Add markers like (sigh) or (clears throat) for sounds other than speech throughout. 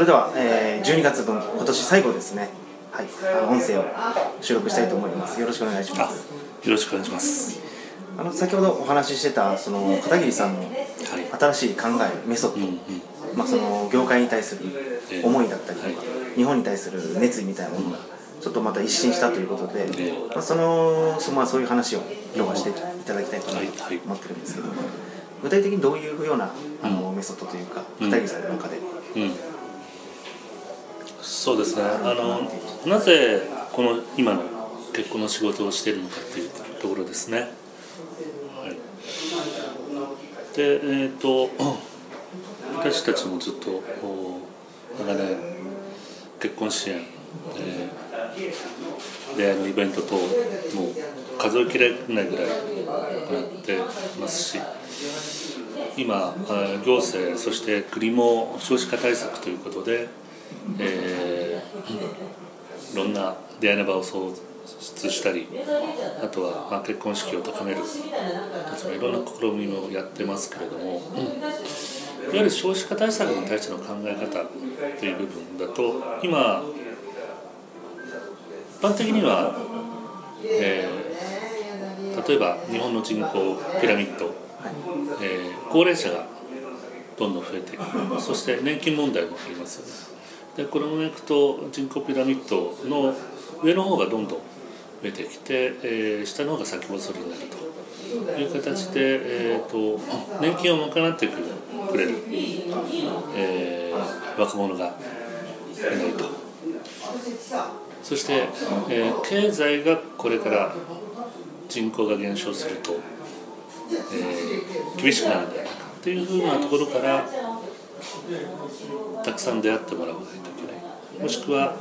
それでは、えー、12月分今年最後ですね。はいあの音声を収録したいと思います。よろしくお願いします。よろしくお願いします。あの先ほどお話ししてたその片桐さんの新しい考えメソッド、うんうん、まあ、その業界に対する思いだったりとか、えーはい、日本に対する熱意みたいなものがちょっとまた一新したということで、えー、まあ、そのそ,、まあ、そういう話を今日はしていただきたいと思ってるんですけど、はい。はい、具体的にどういうようなあの、メソッドというか片桐さんの中で。うんそうですねあのなぜこの今の結婚の仕事をしているのかっていうところですね。はい、でえっ、ー、と私たちもずっと長年結婚支援、えー、出会いのイベント等もう数えきれないぐらいなってますし今行政そして国も少子化対策ということでえー、いろんな出会いの場を創出したりあとはまあ結婚式を高めるいろんな試みもやってますけれども、いわゆる少子化対策に対しての考え方という部分だと今一般的には、えー、例えば日本の人口ピラミッド、えー、高齢者がどんどん増えていくそして年金問題もありますよね。でこのままいくと人口ピラミッドの上の方がどんどん増えてきて、えー、下の方が先細りになるという形で、えーと、年金を賄ってくれる、えー、若者がいないと。そして、えー、経済がこれから人口が減少すると、え、厳しくなるんじゃないかというふうなところからたくさん出会ってもらわないといけない。もしくは、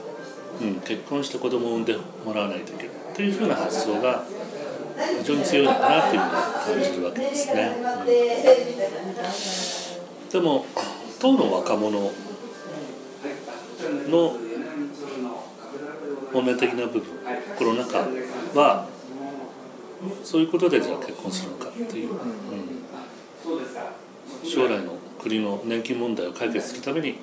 うん、結婚して子供を産んでもらわないといけない。というふうな発想が非常に強いのかなというふうに感じるわけですね。うん、でも当の若者の本音的な部分コロナ禍はそういうことでじゃあ結婚するのかっていう、うん、将来の国の年金問題を解決するために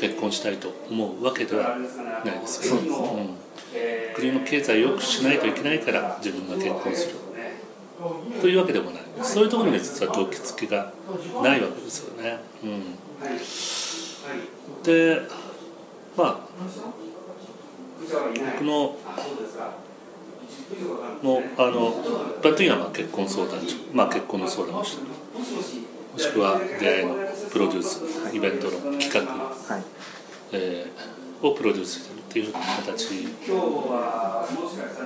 結婚したいと思うわけではないですよね、うん、国の経済を良くしないといけないから自分が結婚する。というわけでもない。そういうところに実は動機付けがないわけですよね、うん、でまあ僕のもうあの一般的にはまあ結婚相談所、まあ、結婚の相談をした。もしくは出会いのプロデュースイベントの企画、はいえー、をプロデュースするっていう形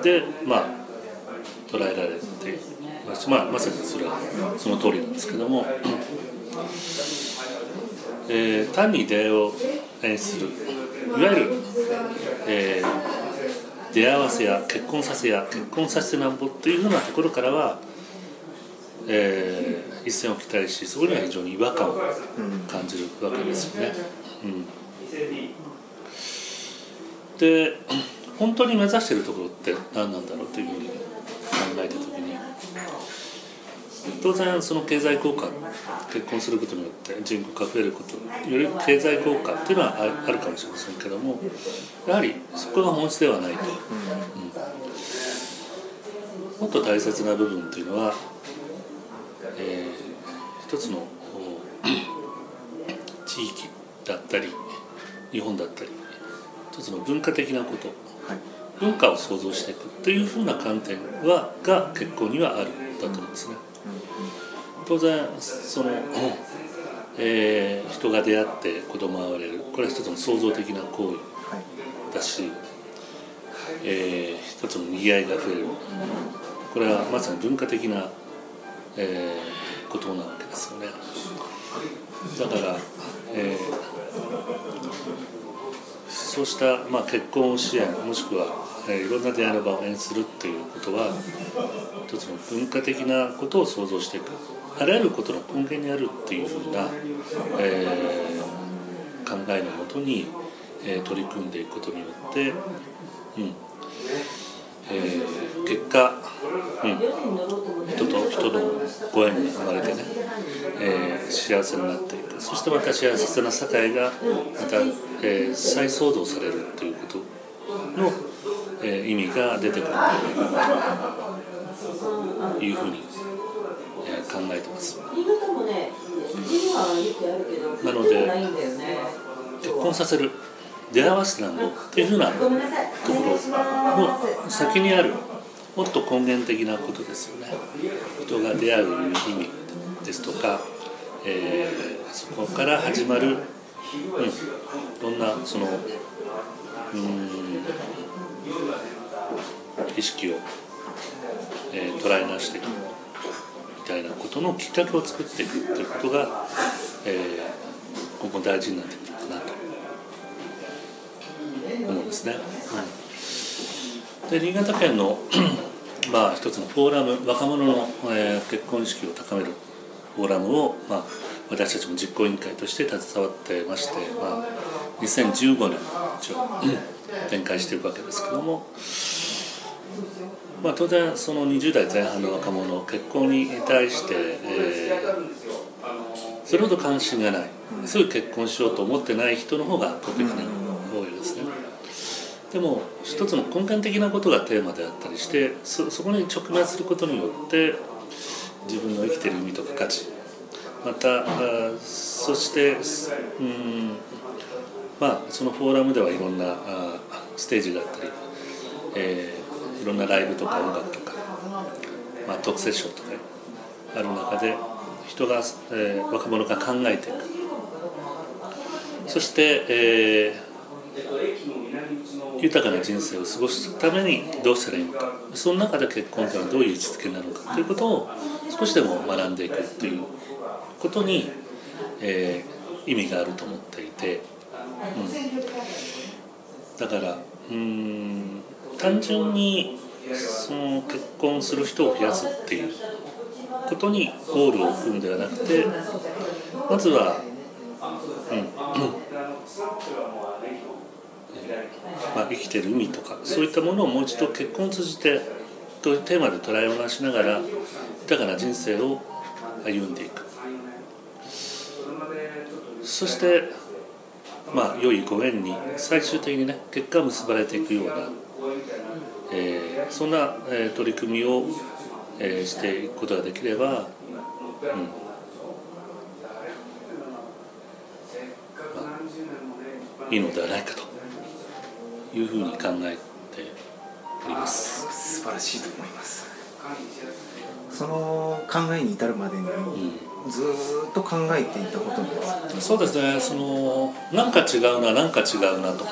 でまあ捉えられてまあ、まさにそれはその通りなんですけども、(clears throat) えー、単に出会いを演出するいわゆる、えー、出会わせや結婚させや結婚させてなんぼっていうふうなところからはえー、一線を期待しそこには非常に違和感を感じるわけですよね。うん、で本当に目指しているところって何なんだろうというふうに考えた時に当然その経済効果結婚することによって人口が増えることより経済効果っていうのはあるかもしれませんけどもやはりそこが本質ではないと、うん、もっと大切な部分というのはえー、一つの地域だったり日本だったり一つの文化的なこと、はい、文化を創造していくというふうな観点はが結婚にはあるんだと思うんですね。当然その、えー、人が出会って子供が生まれる。これは一つの創造的な行為だし、はい、えー、一つのにぎわいが増える。これはまさに文化的なえー、ことなわけですよね。だから、えー、そうした、まあ、結婚支援もしくは、えー、いろんな出会いの場を演するっていうことは一つの文化的なことを想像していくあらゆることの根源にあるっていうふうな、えー、考えのもとに、えー、取り組んでいくことによって、うんえー、結果、うん、人と人のご縁に生まれてね、えー、幸せになっていくそしてまた幸せな社会がまた、えー、再創造されるということの、えー、意味が出てくるんじゃないかというふうに、えー、考えてます。なので結婚させる出会わせなっていうふうなところの先にあるもっと根源的なことですよね。人が出会う意味ですとか、えー、そこから始まる、うん、どんなそのうん意識を、えー、捉え直していくみたいなことのきっかけを作っていくということが、えー、今後大事になってくるですね。うん、で新潟県の (clears throat) まあ一つのフォーラム若者の、えー、結婚意識を高めるフォーラムを、まあ、私たちも実行委員会として携わってまして、まあ、2015年一応、(clears throat) 展開していくわけですけども、まあ、当然その20代前半の若者結婚に対して、えー、それほど関心がないすぐ結婚しようと思ってない人の方が圧倒的に多いですね。でも一つの根幹的なことがテーマであったりしてそそこに直面することによって自分の生きてる意味とか価値またそしてうんまあそのフォーラムではいろんなあステージがあったり、えー、いろんなライブとか音楽とか、まあ、トークセッションとかある中で人が、えー、若者が考えていく。そして、えー、豊かな人生を過ごすためにどうしたらいいのか。その中で結婚というのはどういう位置づけなのか。ということを少しでも学んでいくということに、えー、意味があると思っていて、うん、だからうん単純にその結婚する人を増やすっていうことにゴールを置くんではなくてまずは、うん。まあ、生きてる海とかそういったものをもう一度結婚を通じてというテーマで捉え回しながら豊かな人生を歩んでいく。そしてまあ良いご縁に最終的にね結果結ばれていくような、えー、そんな、えー、取り組みを、えー、していくことができれば、うん。まあ、いいのではないかと。いうふうに考えております。素晴らしいと思います。その考えに至るまでに、うん。ずっと考えていたことなんですそうですね。そのなんか違うななんか違うなと。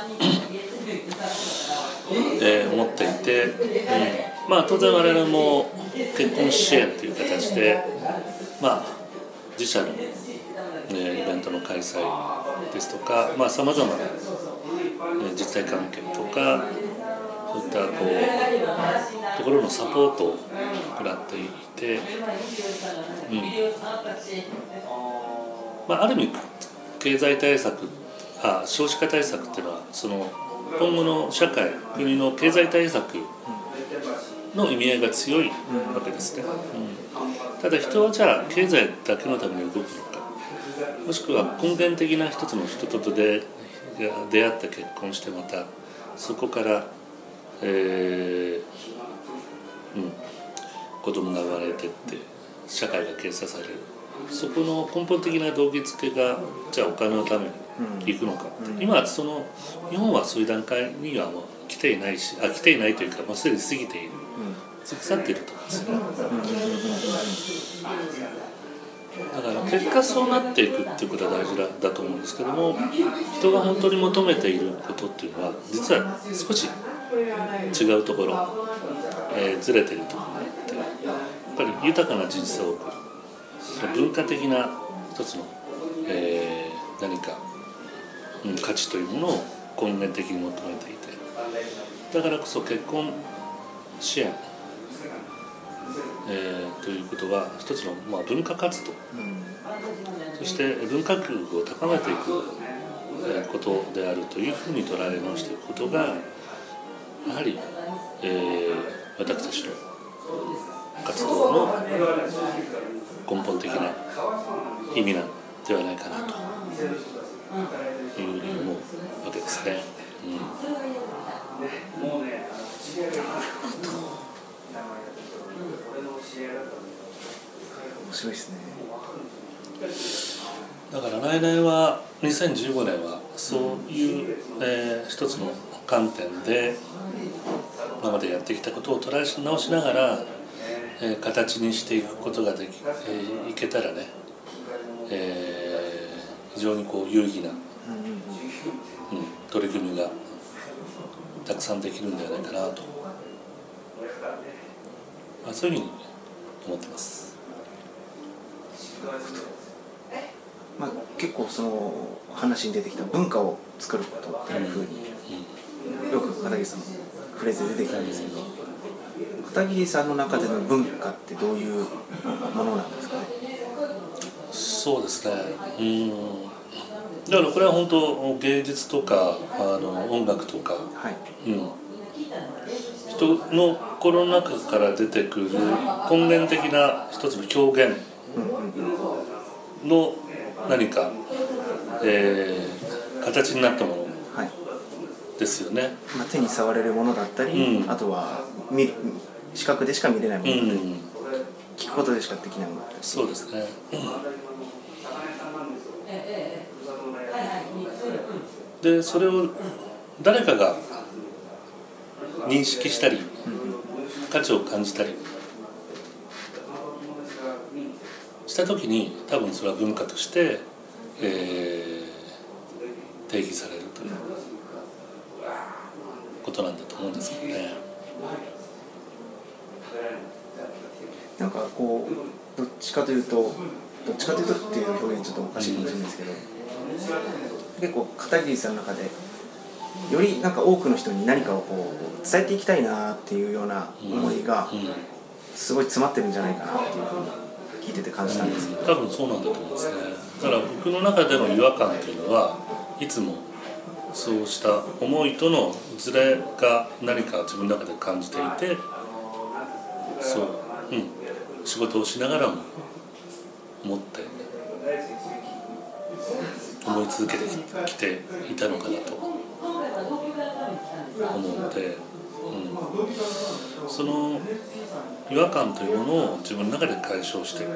え思っていて、うん、まあ当然我々も結婚支援という形でまあ自社の、ね、イベントの開催ですとかさまざ、まな、ね、実際関係とかそういったこうところのサポートを行っていて、うん。まあ、ある意味経済対策あ少子化対策っていうのはその今後の社会国の経済対策の意味合いが強いわけですね、うん、ただ人はじゃあ経済だけのために動くのかもしくは根源的な一つの人と出出会って結婚してまたそこからえー、うん子供が生まれてって社会が形成される。そこの根本的な動機付けがじゃあお金のために行くのか、うん、今はその日本はそういう段階にはもう来ていないしあ来ていないというかもうすでに過ぎている、過ぎ去っていると思うんですね、だから結果そうなっていくっていうことは大事だだと思うんですけども人が本当に求めていることっていうのは実は少し違うところ、えー、ずれてるところがあってやっぱり豊かな人生を送る。その文化的な一つの、えー、何か、うん、価値というものを根源的に求めていてだからこそ結婚支援、えー、ということは一つの、まあ、文化活動、そして文化教育を高めていくことであるというふうに捉え直していくことがやはり、えー、私たちの活活動の根本的な意味なんではないかなというふうに思うわけですね。うん、面白いですね。だから来年は2015年はそういう、えー、一つの観点で今までやってきたことを捉え直しながら、えー、形にしていくことができ、えー、いけたらね、えー、非常にこう有意義な、うん、取り組みがたくさんできるんではないかなと、まあ、そういうふうに思ってます。まあ、結構その話に出てきた文化を作ることっていうふうによく片桐さんのフレーズで出てきたんですけど片桐さんの中での文化ってどういうものなんですかね？そうですね。うん。だからこれは本当芸術とかあの音楽とか、はい。うん、人の心の中から出てくる根源的な一つの表現の何か、えー、形になったものですよね、はい、まあ、手に触れるものだったり、うん、あとは見視覚でしか見れないものだったり、うん、聞くことでしかできないものだったり。そうですね、うん、でそれを誰かが認識したり、価値を感じたりした時に多分それは文化として、えー、定義されるということなんだと思うんですけどね。なんかこうどっちかというとどっちかというとっていう表現ちょっとおかしいかもしれないですけど、結構片桐さんの中でよりなんか多くの人に何かをこう伝えていきたいなっていうような思いがすごい詰まってるんじゃないかなっていうふうに聞いてて感じたんですけど、多分そうなんだと思うんですね。だから僕の中での違和感っていうのはいつもそうした思いとのずれが何か自分の中で感じていてそう、うん、仕事をしながらも思って思い続けてきていたのかなと思うので、うん、その違和感というものを自分の中で解消して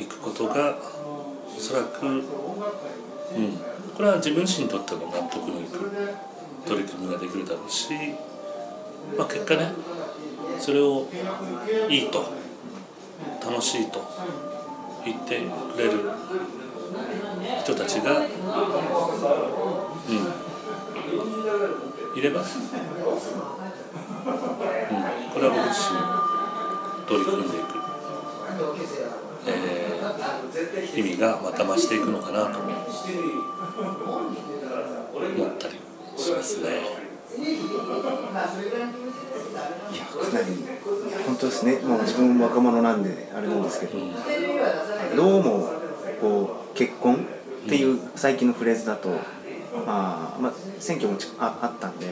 いくことがおそらく、うん、これは自分自身にとっても納得のいく取り組みができるだろうし、まあ、結果ねそれをいいと楽しいと言ってくれる人たちが、うん、いれば、うん、これは僕自身取り組んでいく、えー、意味がまた増していくのかなと思ったりしますね。いやかなり本当ですね。もう自分も若者なんであれなんですけど、うん、どうもこう結婚っていう最近のフレーズだと、まあ、まあ選挙もああったんで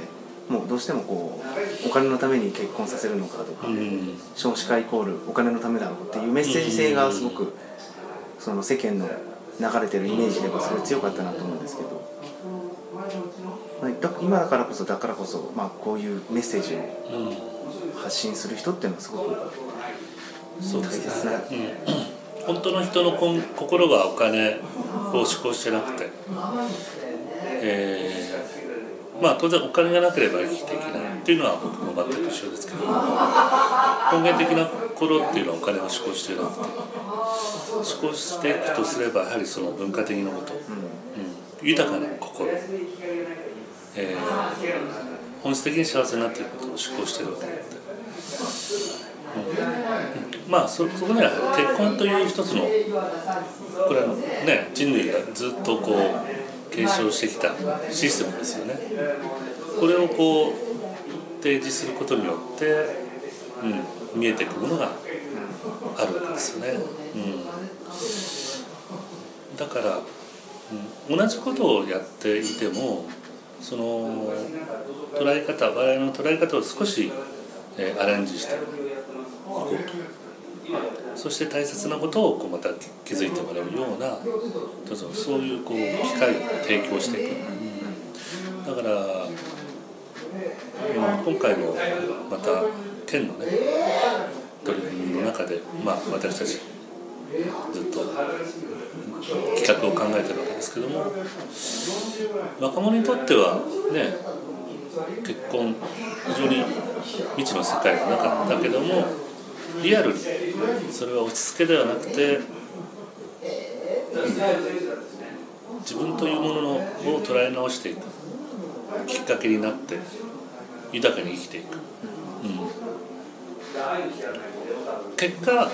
もうどうしてもこうお金のために結婚させるのかとか、うん、少子化イコールお金のためだろうっていうメッセージ性がすごくその世間の流れてるイメージではすごい強かったなと思うんですけど、まあ、今だからこそだからこそ、まあ、こういうメッセージを発信する人っていうのはすごくそうですね、うん、本当の人の心がお金を志向してなくて、えーまあ当然お金がなければ生きていけないっていうのは僕も全く一緒ですけど根源的な心っていうのはお金が思考していなくて思考していくとすればやはりその文化的なこと、うん、豊かな心、えー、本質的に幸せになっていることを思考してるわけで、うん、まあそそこには結婚という一つのこれはね人類がずっとこう継承してきたシステムですよね。これをこう提示することによって、うん、見えてくるものがあるわけですよね、うん、だから、うん、同じことをやっていてもその捉え方我々の捉え方を少し、えー、アレンジしていこうと。そして大切なことをこうまた気づいてもらうようなそういうこう機会を提供していく、だから今回のまた県のね取り組みの中で、まあ、私たちずっと企画を考えてるわけですけども若者にとってはね結婚非常に未知の世界の中だけどもリアルに。それは落ち着けではなくて、うん、自分というものを捉え直していく。きっかけになって豊かに生きていく、うん、結果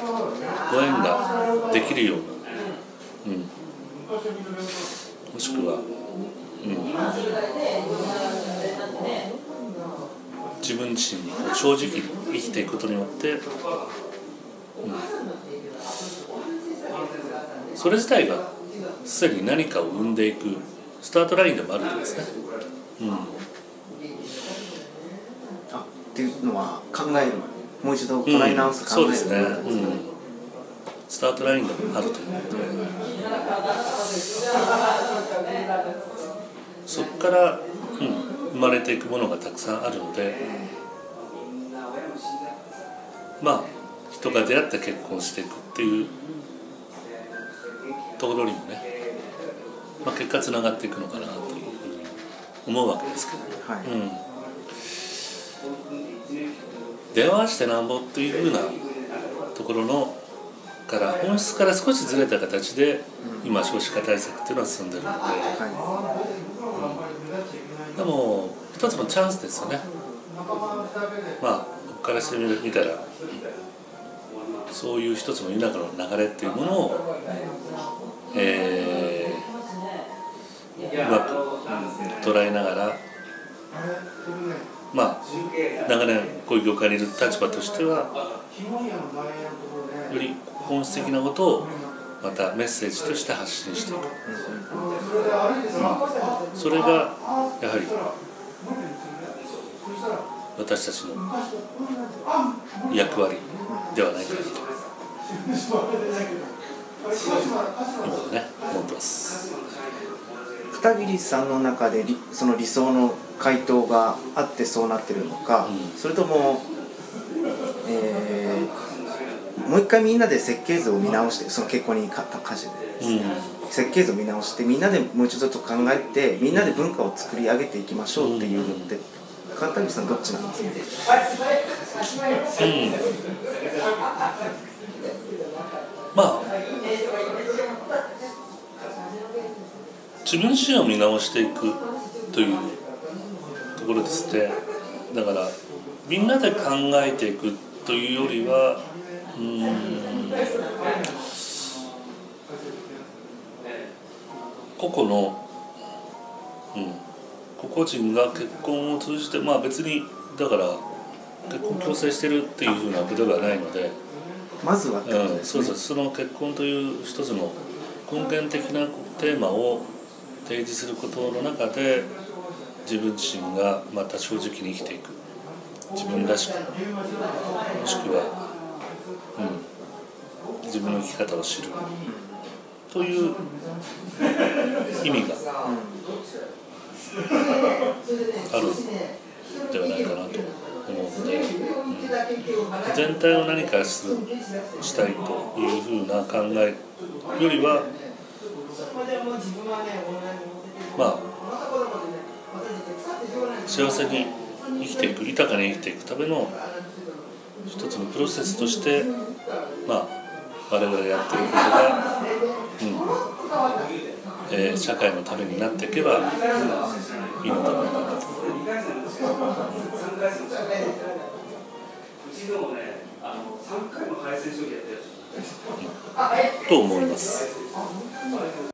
ご縁ができるような、うん、もしくは、うん、自分自身に正直に生きていくことによって、うん、それ自体がすでに何かを生んでいくスタートラインでもあるんですね。うん、あっていうのは考えるもう一度捉え直す、考える、うん、そうですね、うん、スタートラインでもあるということで、そこから、うん生まれていくものがたくさんあるのでまあ人が出会って結婚していくっていうところにもね、まあ、結果つながっていくのかなというふうに思うわけですけど、はい。うん、出会わしてなんぼっていうふうなところのから本質から少しずれた形で今少子化対策っていうのは進んでるので、でも一つのチャンスですよね。まあ僕からしてみたらそういう一つの田舎の流れっていうものを、えー、うまく捉えながらまあ長年こういう業界にいる立場としてはより本質的なことをまたメッセージとして発信していく、うん、それがやはり私たちの役割ではないかなと。今ね。思ってます。片桐さんの中でその理想の回答があってそうなってるのか、うん、それとも、えー、もう一回みんなで設計図を見直してその結婚に関してですね、うん、設計図を見直してみんなでもう一度と考えてみんなで文化を作り上げていきましょうっていうのって、片桐さんどっちなんですか、うん、まあ。自分自身を見直していくというところですねだからみんなで考えていくというよりはうん個々の、うん、個々人が結婚を通じてまあ別にだから結婚強制してるっていうふうなことではないのでまずは、ね、うん、そうそうその結婚という一つの根源的なテーマを提示することの中で自分自身がまた正直に生きていく。自分らしくもしくは、うん、自分の生き方を知る。という意味があるではないかなと思うので、うん、全体を何かすしたいというふうな考えよりはまあ幸せに生きていく豊かに生きていくための一つのプロセスとしてまあ我々がやってることが、うんえー、社会のためになっていけばいいのではないかなと。うん、と思います。